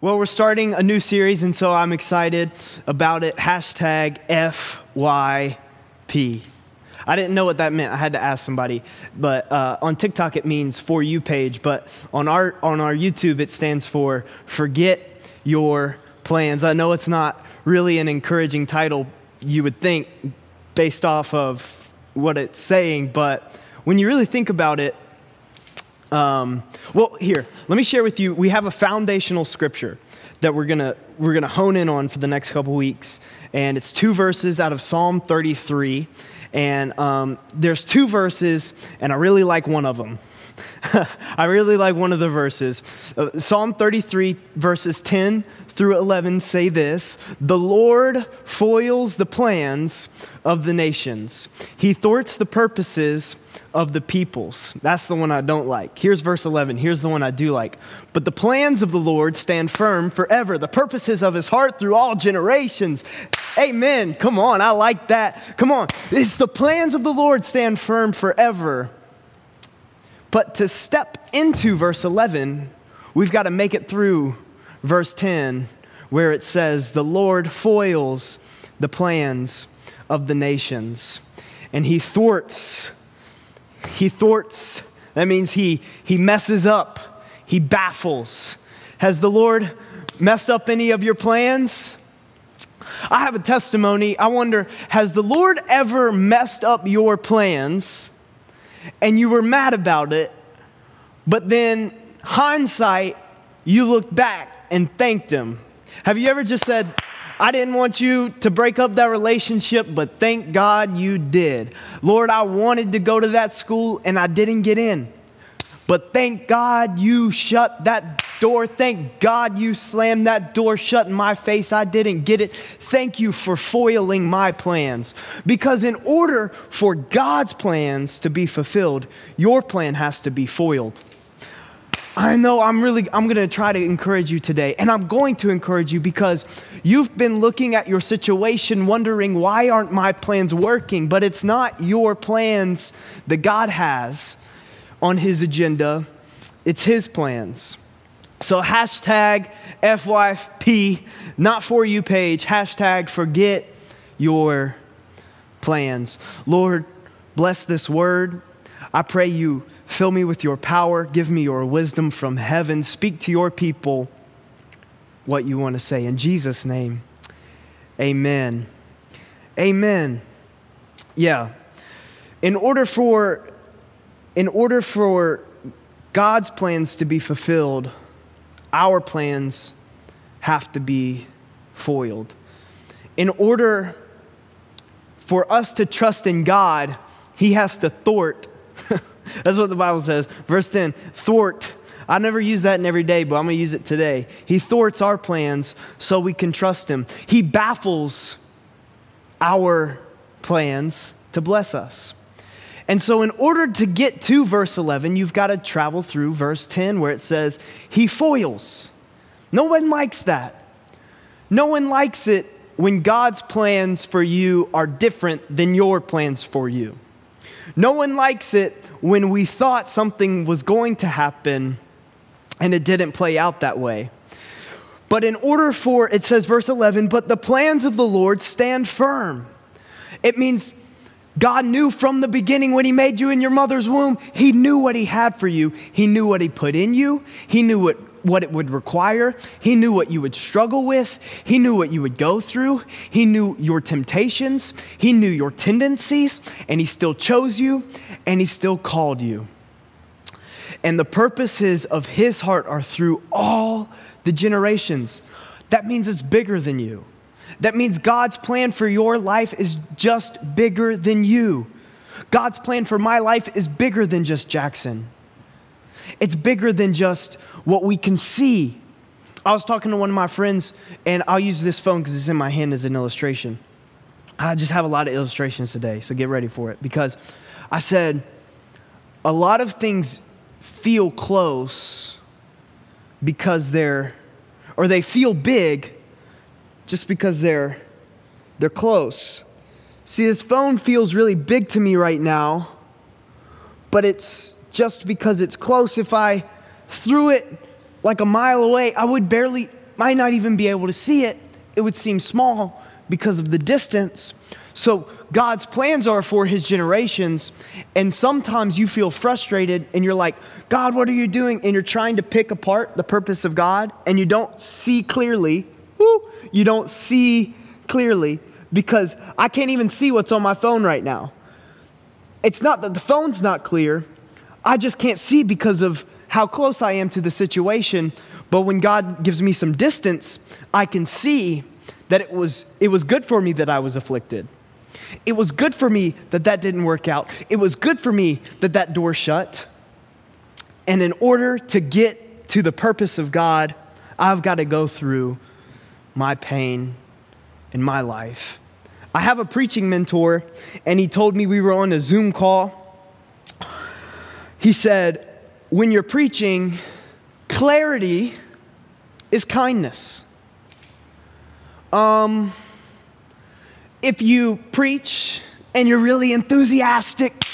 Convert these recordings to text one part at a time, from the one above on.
Well, we're starting a new series, and so I'm excited about it. Hashtag FYP. I didn't know what that meant. I had to ask somebody. But uh, on TikTok, it means for you page. But on our, on our YouTube, it stands for forget your plans. I know it's not really an encouraging title, you would think, based off of what it's saying. But when you really think about it, um, well, here, let me share with you. We have a foundational scripture that we're gonna we're gonna hone in on for the next couple weeks, and it's two verses out of Psalm 33. And um, there's two verses, and I really like one of them. I really like one of the verses. Uh, Psalm 33, verses 10 through 11 say this The Lord foils the plans of the nations, He thwarts the purposes of the peoples. That's the one I don't like. Here's verse 11. Here's the one I do like. But the plans of the Lord stand firm forever, the purposes of his heart through all generations. Amen. Come on, I like that. Come on. It's the plans of the Lord stand firm forever. But to step into verse 11, we've got to make it through verse 10, where it says, The Lord foils the plans of the nations, and he thwarts he thwarts. That means he, he messes up, he baffles. Has the Lord messed up any of your plans? I have a testimony. I wonder, has the Lord ever messed up your plans and you were mad about it, but then hindsight, you looked back and thanked Him? Have you ever just said, I didn't want you to break up that relationship, but thank God you did. Lord, I wanted to go to that school and I didn't get in. But thank God you shut that door. Thank God you slammed that door shut in my face. I didn't get it. Thank you for foiling my plans. Because in order for God's plans to be fulfilled, your plan has to be foiled. I know I'm really, I'm going to try to encourage you today. And I'm going to encourage you because you've been looking at your situation wondering, why aren't my plans working? But it's not your plans that God has on his agenda, it's his plans. So, hashtag FYP, not for you page, hashtag forget your plans. Lord, bless this word. I pray you Fill me with your power. Give me your wisdom from heaven. Speak to your people what you want to say. In Jesus' name, amen. Amen. Yeah. In order for, in order for God's plans to be fulfilled, our plans have to be foiled. In order for us to trust in God, He has to thwart That's what the Bible says. Verse 10 thwart. I never use that in every day, but I'm going to use it today. He thwarts our plans so we can trust Him. He baffles our plans to bless us. And so, in order to get to verse 11, you've got to travel through verse 10 where it says, He foils. No one likes that. No one likes it when God's plans for you are different than your plans for you. No one likes it when we thought something was going to happen and it didn't play out that way. But in order for, it says, verse 11, but the plans of the Lord stand firm. It means God knew from the beginning when He made you in your mother's womb, He knew what He had for you. He knew what He put in you, He knew what what it would require. He knew what you would struggle with. He knew what you would go through. He knew your temptations. He knew your tendencies, and He still chose you and He still called you. And the purposes of His heart are through all the generations. That means it's bigger than you. That means God's plan for your life is just bigger than you. God's plan for my life is bigger than just Jackson. It's bigger than just what we can see. I was talking to one of my friends, and I'll use this phone because it's in my hand as an illustration. I just have a lot of illustrations today, so get ready for it. Because I said, a lot of things feel close because they're, or they feel big just because they're, they're close. See, this phone feels really big to me right now, but it's just because it's close. If I threw it like a mile away, I would barely might not even be able to see it. It would seem small because of the distance. So, God's plans are for his generations. And sometimes you feel frustrated and you're like, God, what are you doing? And you're trying to pick apart the purpose of God and you don't see clearly. Woo, you don't see clearly because I can't even see what's on my phone right now. It's not that the phone's not clear, I just can't see because of how close I am to the situation. But when God gives me some distance, I can see that it was, it was good for me that I was afflicted. It was good for me that that didn't work out. It was good for me that that door shut. And in order to get to the purpose of God, I've got to go through my pain in my life. I have a preaching mentor, and he told me we were on a Zoom call. He said, When you're preaching, clarity is kindness. Um, if you preach and you're really enthusiastic,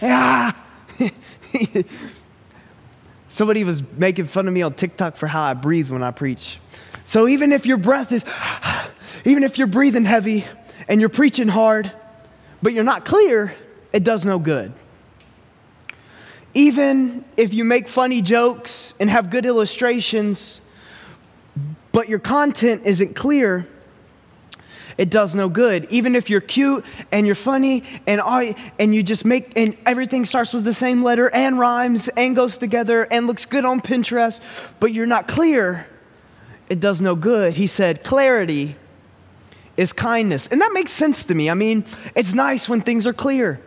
yeah. Somebody was making fun of me on TikTok for how I breathe when I preach. So even if your breath is, even if you're breathing heavy and you're preaching hard, but you're not clear, it does no good. Even if you make funny jokes and have good illustrations, but your content isn't clear, it does no good. Even if you're cute and you're funny and, all, and you just make, and everything starts with the same letter and rhymes and goes together and looks good on Pinterest, but you're not clear, it does no good. He said, clarity is kindness. And that makes sense to me. I mean, it's nice when things are clear.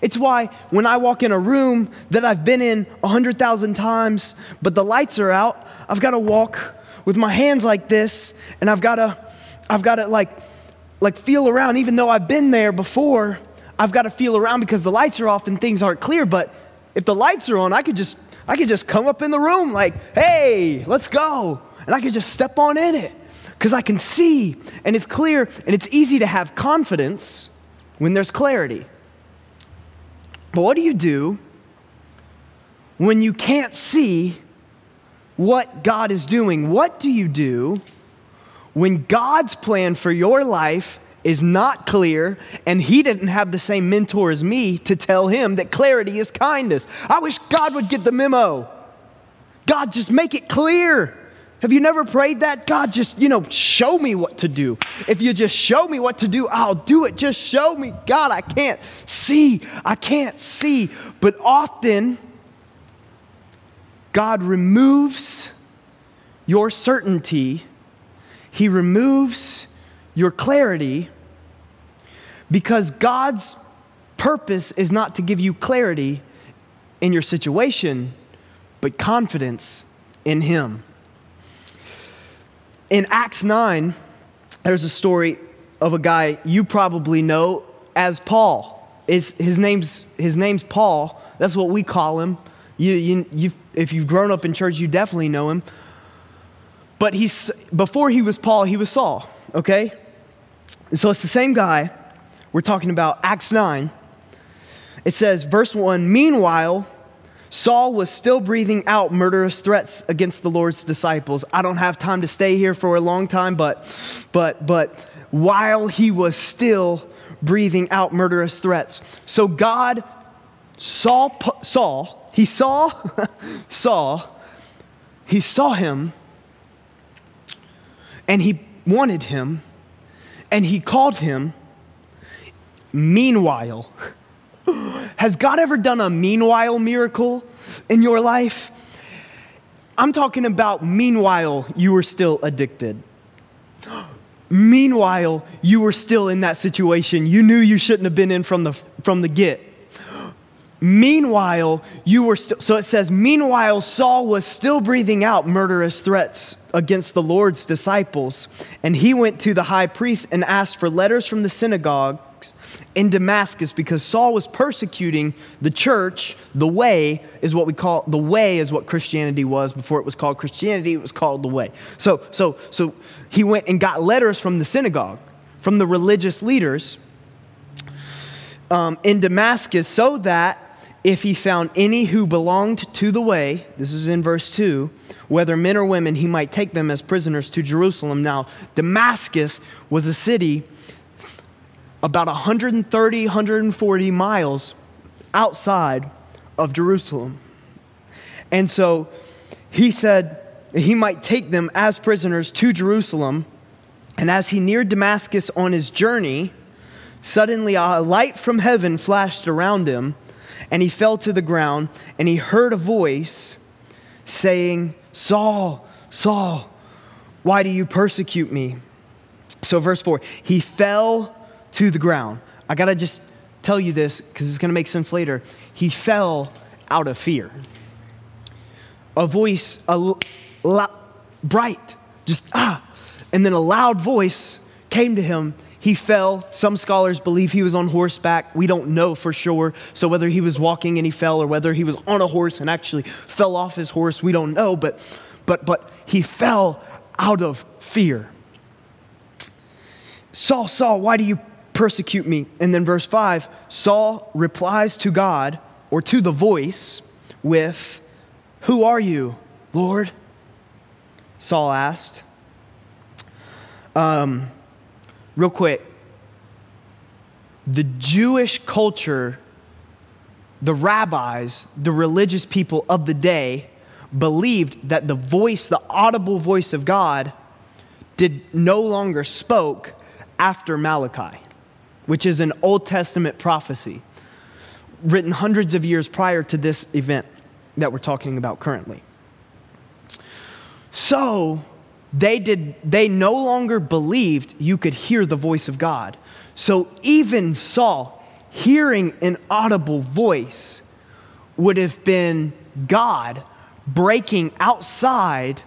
It's why when I walk in a room that I've been in a 100,000 times, but the lights are out, I've got to walk with my hands like this, and I've got to, I've got to like like feel around, even though I've been there before, I've got to feel around because the lights are off and things aren't clear. But if the lights are on, I could just I could just come up in the room like, hey, let's go. And I can just step on in it. Because I can see and it's clear and it's easy to have confidence when there's clarity. But what do you do when you can't see what God is doing? What do you do when God's plan for your life is not clear and he didn't have the same mentor as me to tell him that clarity is kindness. I wish God would get the memo. God, just make it clear. Have you never prayed that? God, just, you know, show me what to do. If you just show me what to do, I'll do it. Just show me. God, I can't see. I can't see. But often, God removes your certainty he removes your clarity because God's purpose is not to give you clarity in your situation, but confidence in Him. In Acts 9, there's a story of a guy you probably know as Paul. Is his name's his name's Paul. That's what we call him. You, you, you've, if you've grown up in church, you definitely know him. But he's, before he was Paul, he was Saul, okay? So it's the same guy. We're talking about Acts 9. It says, verse 1 Meanwhile, Saul was still breathing out murderous threats against the Lord's disciples. I don't have time to stay here for a long time, but, but, but while he was still breathing out murderous threats. So God saw Saul, he saw Saul, he saw him and he wanted him and he called him. Meanwhile, has God ever done a meanwhile miracle in your life? I'm talking about meanwhile you were still addicted. Meanwhile, you were still in that situation you knew you shouldn't have been in from the, from the get. Meanwhile, you were still, so it says, meanwhile, Saul was still breathing out murderous threats against the Lord's disciples. And he went to the high priest and asked for letters from the in Damascus because Saul was persecuting the church. The way is what we call, the way is what Christianity was before it was called Christianity, it was called the way. So, so, so he went and got letters from the synagogue, from the religious leaders um, in Damascus so that if he found any who belonged to the way, this is in verse 2, whether men or women, he might take them as prisoners to Jerusalem. Now, Damascus was a city about 130, 140 miles outside of Jerusalem. And so he said he might take them as prisoners to Jerusalem. And as he neared Damascus on his journey, suddenly a light from heaven flashed around him, and he fell to the ground, and he heard a voice saying, Saul, Saul, why do you persecute me? So, verse 4, he fell to the ground. I gotta just tell you this because it's gonna make sense later. He fell out of fear. A voice, a l- bright, just ah, and then a loud voice came to him. He fell. Some scholars believe he was on horseback. We don't know for sure. So, whether he was walking and he fell or whether he was on a horse and actually fell off his horse, we don't know. But, but, but he fell out of fear. Saul, Saul, why do you persecute me? And then, verse 5 Saul replies to God or to the voice with, Who are you, Lord? Saul asked. Um, real quick, the Jewish culture, the rabbis, the religious people of the day believed that the voice, the audible voice of God, did no longer spoke after Malachi, which is an Old Testament prophecy written hundreds of years prior to this event that we're talking about currently. So, they did they no longer believed you could hear the voice of God. So even Saul hearing an audible voice would have been God breaking outside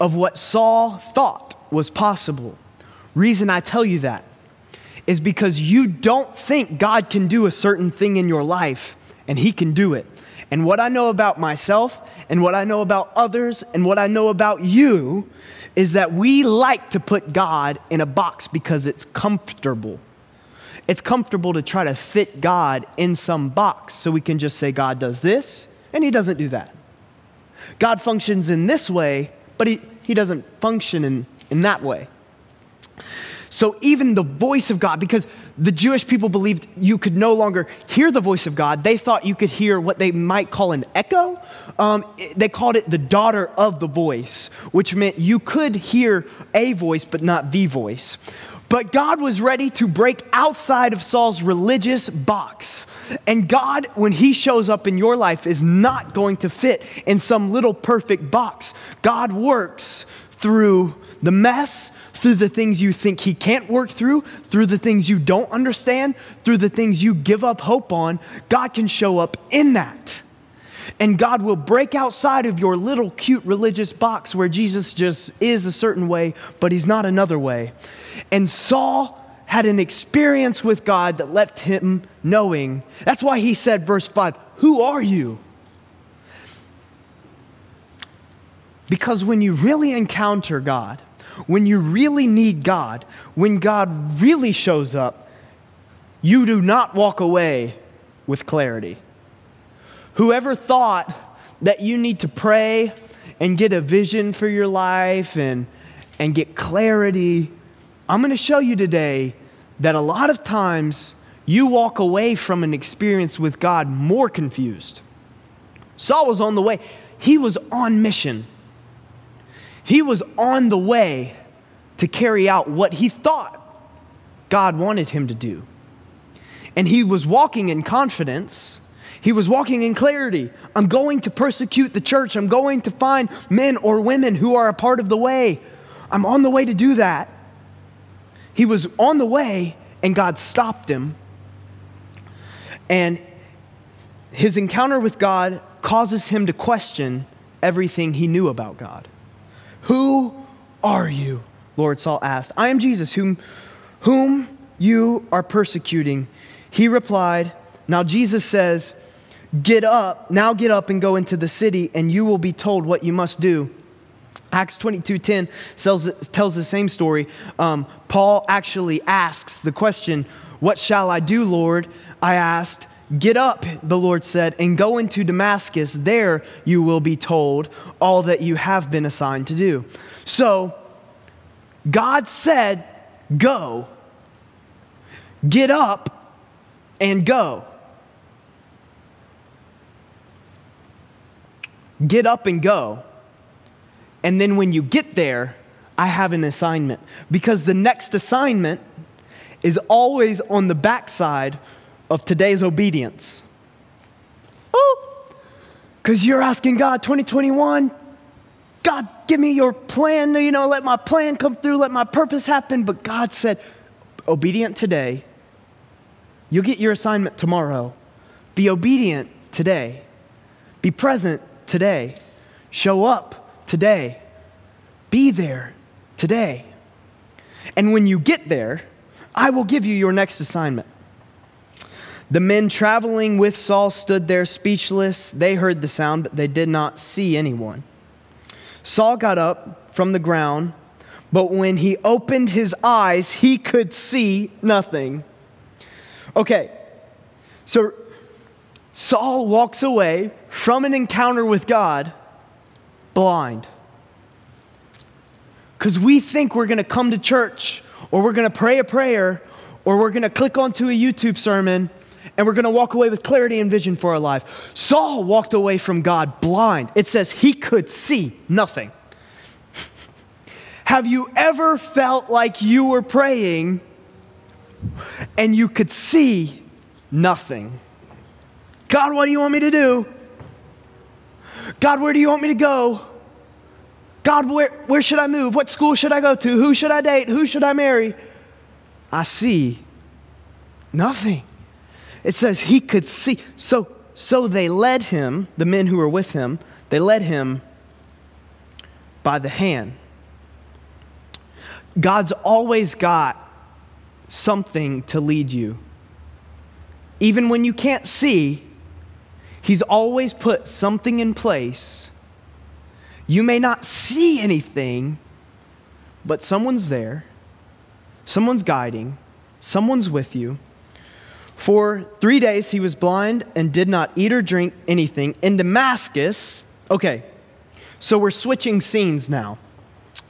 of what Saul thought was possible. Reason I tell you that is because you don't think God can do a certain thing in your life and he can do it. And what I know about myself and what I know about others and what I know about you is that we like to put God in a box because it's comfortable. It's comfortable to try to fit God in some box so we can just say God does this and he doesn't do that. God functions in this way, but he, he doesn't function in, in that way. So even the voice of God, because the Jewish people believed you could no longer hear the voice of God, they thought you could hear what they might call an echo. Um, they called it the daughter of the voice, which meant you could hear a voice, but not the voice. But God was ready to break outside of Saul's religious box. And God, when He shows up in your life, is not going to fit in some little perfect box. God works through the mess through the things you think He can't work through, through the things you don't understand, through the things you give up hope on, God can show up in that. And God will break outside of your little cute religious box where Jesus just is a certain way, but He's not another way. And Saul had an experience with God that left him knowing. That's why he said, verse 5, Who are you? Because when you really encounter God, when you really need God, when God really shows up, you do not walk away with clarity. Whoever thought that you need to pray and get a vision for your life and, and get clarity, I'm going to show you today that a lot of times you walk away from an experience with God more confused. Saul was on the way, he was on mission. He was on the way to carry out what he thought God wanted him to do. And he was walking in confidence. He was walking in clarity. I'm going to persecute the church. I'm going to find men or women who are a part of the way. I'm on the way to do that. He was on the way, and God stopped him. And his encounter with God causes him to question everything he knew about God. Who are you? Lord Saul asked. I am Jesus, whom, whom you are persecuting. He replied, Now Jesus says, Get up, now get up and go into the city, and you will be told what you must do. Acts 22:10 tells, tells the same story. Um, Paul actually asks the question, What shall I do, Lord? I asked, Get up, the Lord said, and go into Damascus. There you will be told all that you have been assigned to do. So, God said, Go. Get up and go. Get up and go. And then when you get there, I have an assignment. Because the next assignment is always on the backside of today's obedience. Oh, because you're asking God, 2021, God, give me your plan, you know, let my plan come through, let my purpose happen. But God said, obedient today. You'll get your assignment tomorrow. Be obedient today. Be present today. Show up today. Be there today. And when you get there, I will give you your next assignment. The men traveling with Saul stood there speechless. They heard the sound, but they did not see anyone. Saul got up from the ground, but when he opened his eyes, he could see nothing. Okay, so Saul walks away from an encounter with God blind. Because we think we're going to come to church or we're going to pray a prayer, or we're going to click onto a YouTube sermon and we're going to walk away with clarity and vision for our life. Saul walked away from God blind. It says he could see nothing. Have you ever felt like you were praying and you could see nothing? God, what do you want me to do? God, where do you want me to go? God, where, where should I move? What school should I go to? Who should I date? Who should I marry? I see nothing. It says he could see. So, so they led him, the men who were with him, they led him by the hand. God's always got something to lead you. Even when you can't see, He's always put something in place you may not see anything, but someone's there, someone's guiding, someone's with you. For three days he was blind and did not eat or drink anything. In Damascus, okay, so we're switching scenes now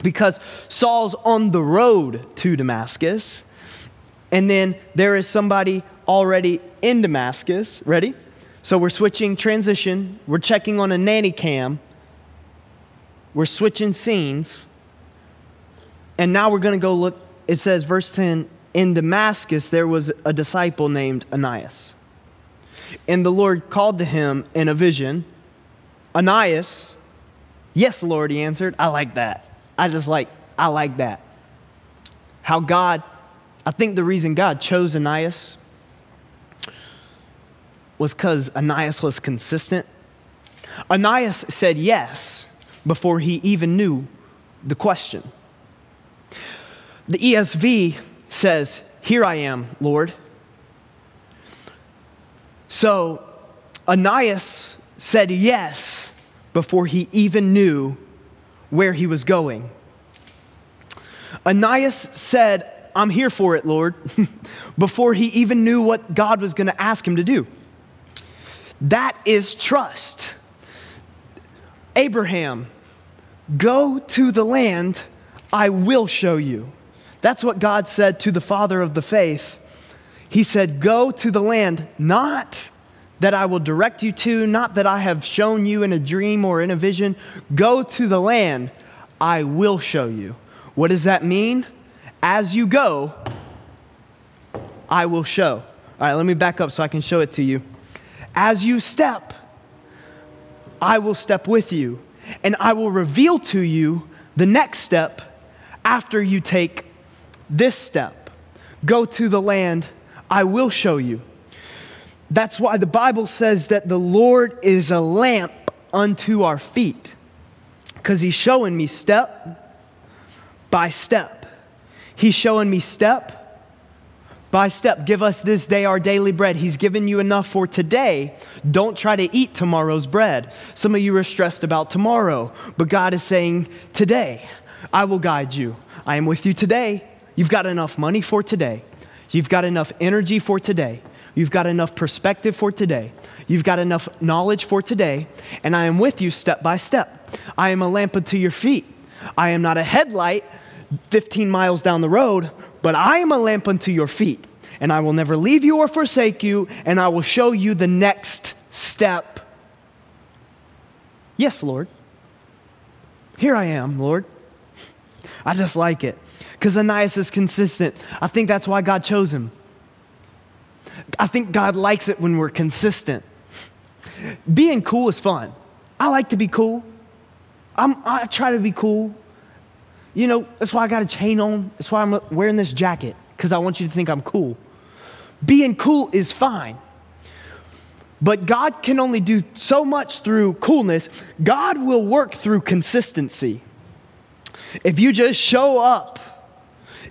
because Saul's on the road to Damascus, and then there is somebody already in Damascus. Ready? So we're switching transition. We're checking on a nanny cam we're switching scenes. And now we're going to go look. It says, verse 10 In Damascus, there was a disciple named Ananias. And the Lord called to him in a vision, Ananias. Yes, Lord, he answered. I like that. I just like, I like that. How God, I think the reason God chose Ananias was because Ananias was consistent. Ananias said yes before he even knew the question. The ESV says, Here I am, Lord. So Ananias said yes before he even knew where he was going. Ananias said, I'm here for it, Lord, before he even knew what God was going to ask him to do. That is trust. Abraham Go to the land I will show you. That's what God said to the father of the faith. He said, Go to the land, not that I will direct you to, not that I have shown you in a dream or in a vision. Go to the land I will show you. What does that mean? As you go, I will show. All right, let me back up so I can show it to you. As you step, I will step with you and I will reveal to you the next step after you take this step. Go to the land I will show you. That's why the Bible says that the Lord is a lamp unto our feet, because He's showing me step by step. He's showing me step by step. Give us this day our daily bread. He's given you enough for today. Don't try to eat tomorrow's bread. Some of you are stressed about tomorrow, but God is saying, Today, I will guide you. I am with you today. You've got enough money for today. You've got enough energy for today. You've got enough perspective for today. You've got enough knowledge for today, and I am with you step by step. I am a lamp unto your feet. I am not a headlight 15 miles down the road, but I am a lamp unto your feet. And I will never leave you or forsake you, and I will show you the next step. Yes, Lord. Here I am, Lord. I just like it because Ananias is consistent. I think that's why God chose him. I think God likes it when we're consistent. Being cool is fun. I like to be cool. I'm, I try to be cool. You know, that's why I got a chain on. That's why I'm wearing this jacket, because I want you to think I'm cool. Being cool is fine. But God can only do so much through coolness. God will work through consistency. If you just show up,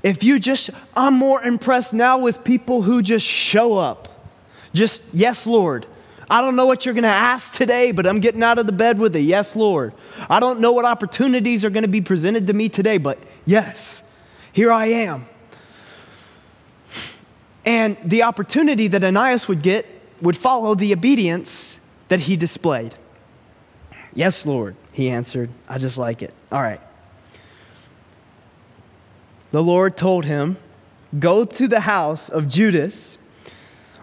if you just, I'm more impressed now with people who just show up. Just, yes, Lord. I don't know what you're going to ask today, but I'm getting out of the bed with a yes, Lord. I don't know what opportunities are going to be presented to me today, but yes, here I am. And the opportunity that Ananias would get would follow the obedience that he displayed. Yes, Lord, he answered. I just like it. All right the Lord told him, Go to the house of Judas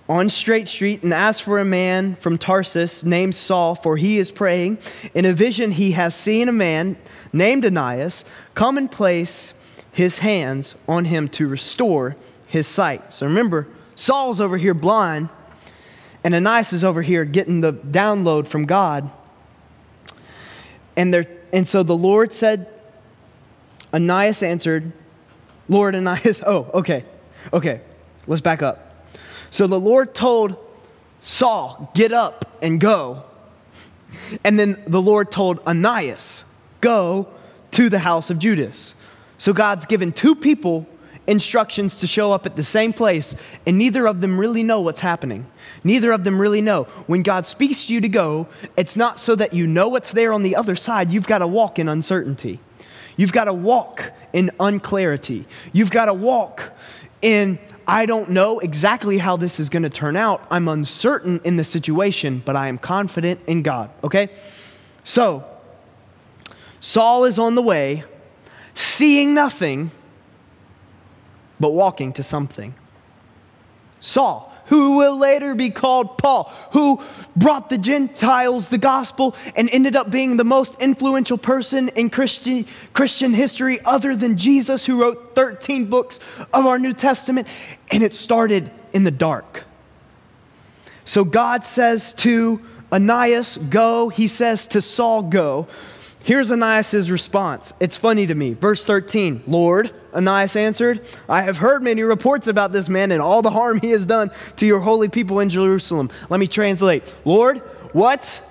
on Straight Street and ask for a man from Tarsus named Saul, for he is praying. In a vision, he has seen a man named Ananias come and place his hands on him to restore his sight. So remember, Saul's over here blind, and Ananias is over here getting the download from God. And, and so the Lord said, Ananias answered, Lord and I is, oh, okay, okay, let's back up. So the Lord told Saul, get up and go. And then the Lord told Ananias, go to the house of Judas. So God's given two people instructions to show up at the same place, and neither of them really know what's happening. Neither of them really know. When God speaks to you to go, it's not so that you know what's there on the other side. You've got to walk in uncertainty. You've got to walk in unclarity. You've got to walk in, I don't know exactly how this is going to turn out. I'm uncertain in the situation, but I am confident in God, okay? So, Saul is on the way, seeing nothing, but walking to something. Saul, who will later be called Paul, who brought the Gentiles the gospel and ended up being the most influential person in Christian, Christian history other than Jesus, who wrote 13 books of our New Testament. And it started in the dark. So God says to Ananias, Go. He says to Saul, Go. Here's Ananias' response. It's funny to me. Verse 13 Lord, Ananias answered, I have heard many reports about this man and all the harm he has done to your holy people in Jerusalem. Let me translate. Lord, what?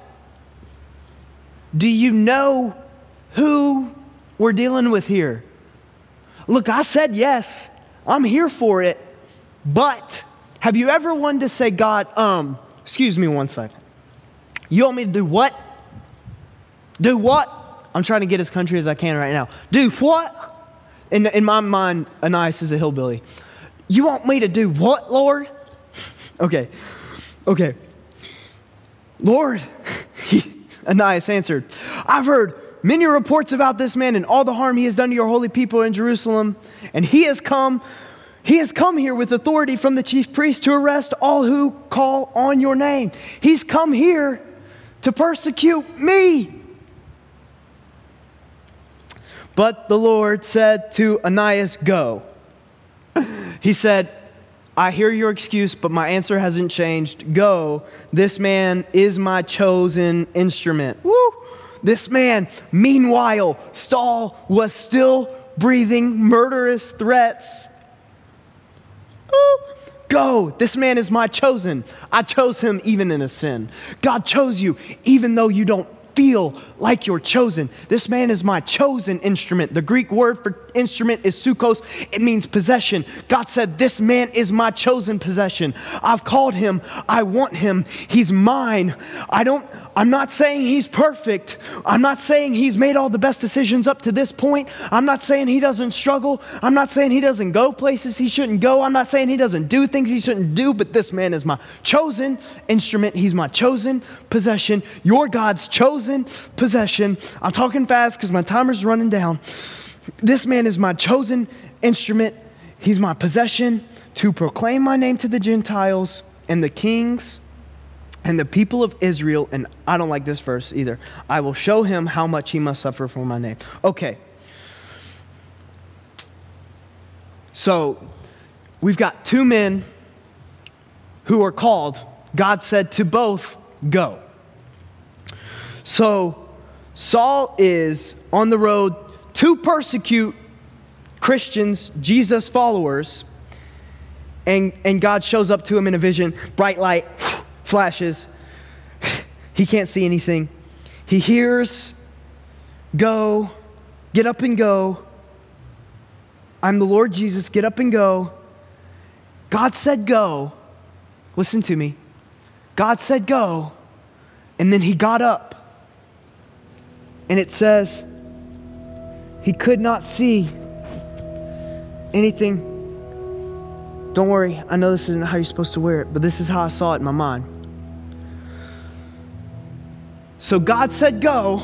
Do you know who we're dealing with here? Look, I said yes. I'm here for it. But have you ever wanted to say, God, um, excuse me one second. You want me to do what? Do what? I'm trying to get as country as I can right now. Do what? In, in my mind, Ananias is a hillbilly. You want me to do what, Lord? okay, okay. Lord, Ananias answered, I've heard many reports about this man and all the harm he has done to your holy people in Jerusalem, and he has come. He has come here with authority from the chief priest to arrest all who call on your name. He's come here to persecute me. But the Lord said to Ananias, Go. He said, I hear your excuse, but my answer hasn't changed. Go. This man is my chosen instrument. Woo! This man, meanwhile, Saul was still breathing murderous threats. Woo! Go. This man is my chosen. I chose him even in a sin. God chose you even though you don't feel like you're chosen. This man is my chosen instrument. The Greek word for instrument is sukos, it means possession. God said, This man is my chosen possession. I've called him, I want him, he's mine. I don't. I'm not saying he's perfect. I'm not saying he's made all the best decisions up to this point. I'm not saying he doesn't struggle. I'm not saying he doesn't go places he shouldn't go. I'm not saying he doesn't do things he shouldn't do, but this man is my chosen instrument. He's my chosen possession. Your God's chosen possession. I'm talking fast because my timer's running down. This man is my chosen instrument. He's my possession to proclaim my name to the Gentiles and the kings and the people of Israel, and I don't like this verse either. I will show him how much he must suffer for my name. Okay. So we've got two men who are called. God said to both, go. So Saul is on the road to persecute Christians, Jesus followers, and, and God shows up to him in a vision, bright light flashes. He can't see anything. He hears, go, get up and go. I'm the Lord Jesus, get up and go. God said go. Listen to me. God said go. And then he got up. And it says, he could not see anything. Don't worry, I know this isn't how you're supposed to wear it, but this is how I saw it in my mind. So God said, Go.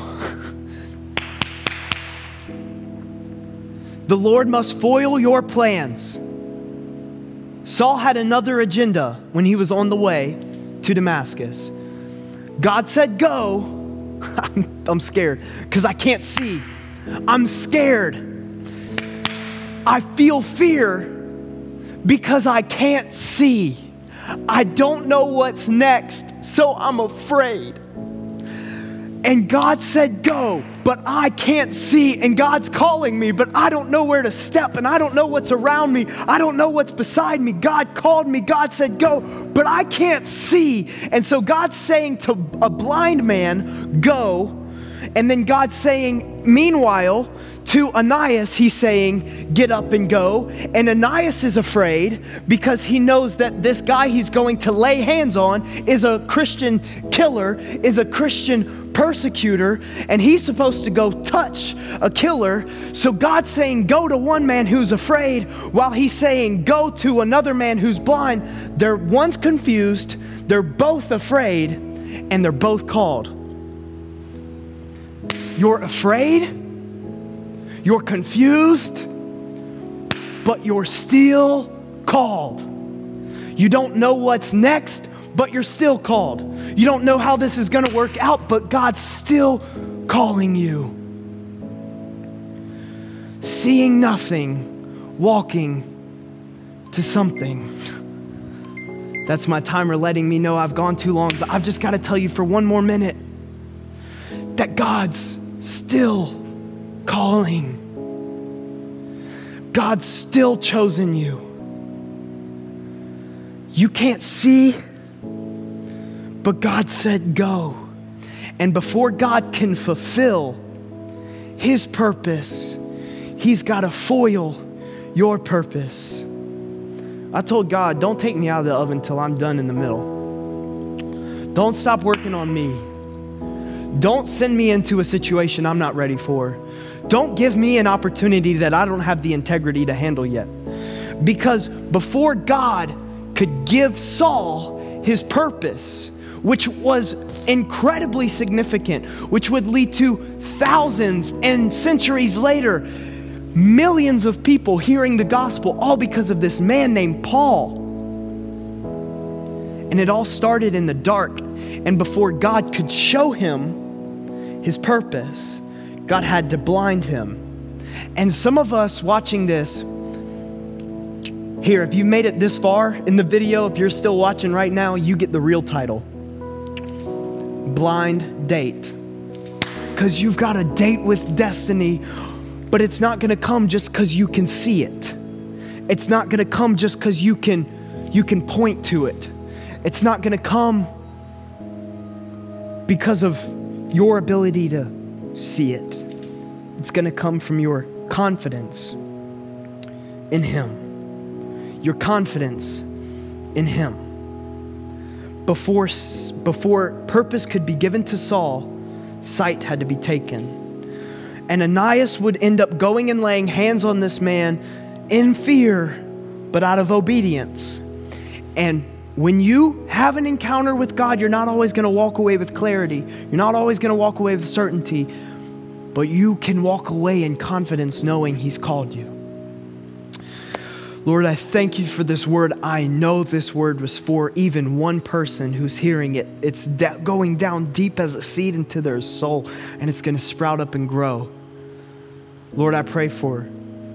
the Lord must foil your plans. Saul had another agenda when he was on the way to Damascus. God said, Go. I'm, scared because I can't see. I'm scared. I feel fear because I can't see. I don't know what's next, so I'm afraid. And God said, Go, but I can't see. And God's calling me, but I don't know where to step and I don't know what's around me. I don't know what's beside me. God called me. God said, Go, but I can't see. And so God's saying to a blind man, Go. And then God's saying, Meanwhile, to Ananias, he's saying, Get up and go. And Ananias is afraid because he knows that this guy he's going to lay hands on is a Christian killer, is a Christian persecutor, and he's supposed to go touch a killer. So God's saying, Go to one man who's afraid, while he's saying, Go to another man who's blind. They're one's confused, they're both afraid, and they're both called. You're afraid? You're confused, but you're still called. You don't know what's next, but you're still called. You don't know how this is going to work out, but God's still calling you. Seeing nothing, walking to something. That's my timer letting me know I've gone too long, but I've just got to tell you for one more minute that God's still calling. God's still chosen you. You can't see, but God said go. And before God can fulfill His purpose, He's got to foil your purpose. I told God, don't take me out of the oven till I'm done in the middle. Don't stop working on me. Don't send me into a situation I'm not ready for. Don't give me an opportunity that I don't have the integrity to handle yet. Because before God could give Saul his purpose, which was incredibly significant, which would lead to thousands and centuries later, millions of people hearing the gospel, all because of this man named Paul. And it all started in the dark. And before God could show him his purpose, God had to blind him. And some of us watching this, here, if you made it this far in the video, if you're still watching right now, you get the real title Blind Date. Because you've got a date with destiny, but it's not going to come just because you can see it. It's not going to come just because you can, you can point to it. It's not going to come because of your ability to see it. It's going to come from your confidence in Him. Your confidence in Him. before, before purpose could be given to Saul, sight had to be taken. And Ananias would end up going and laying hands on this man in fear, but out of obedience. And when you have an encounter with God, you're not always going to walk away with clarity. You're not always going to walk away with certainty, but you can walk away in confidence knowing He's called you. Lord, I thank you for this word. I know this word was for even one person who's hearing it. It's going down deep as a seed into their soul, and it's going to sprout up and grow. Lord, I pray for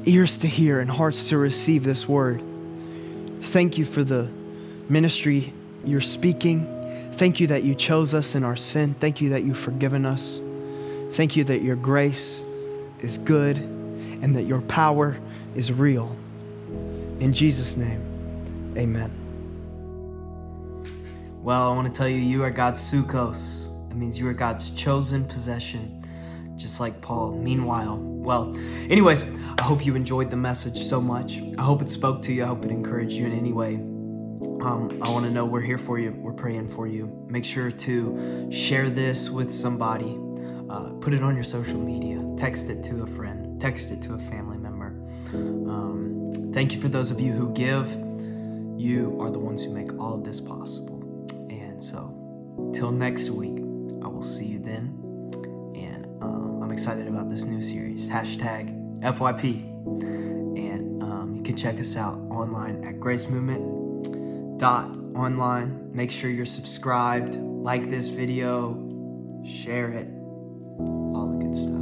ears to hear and hearts to receive this word. Thank you for the ministry you're speaking. Thank you that you chose us in our sin. Thank you that you've forgiven us. Thank you that your grace is good and that your power is real. In Jesus' name, amen. Well, I want to tell you, you are God's Sukkos. That means you are God's chosen possession, just like Paul. Meanwhile, well, anyways, I hope you enjoyed the message so much. I hope it spoke to you. I hope it encouraged you in any way. Um, I want to know we're here for you. We're praying for you. Make sure to share this with somebody. Uh, put it on your social media. Text it to a friend. Text it to a family member. Um, Thank you for those of you who give. You are the ones who make all of this possible. And so, till next week, I will see you then. And um, I'm excited about this new series, hashtag FYP. And um, you can check us out online at Grace Movement dot online. Make sure you're subscribed, like this video, share it, good stuff.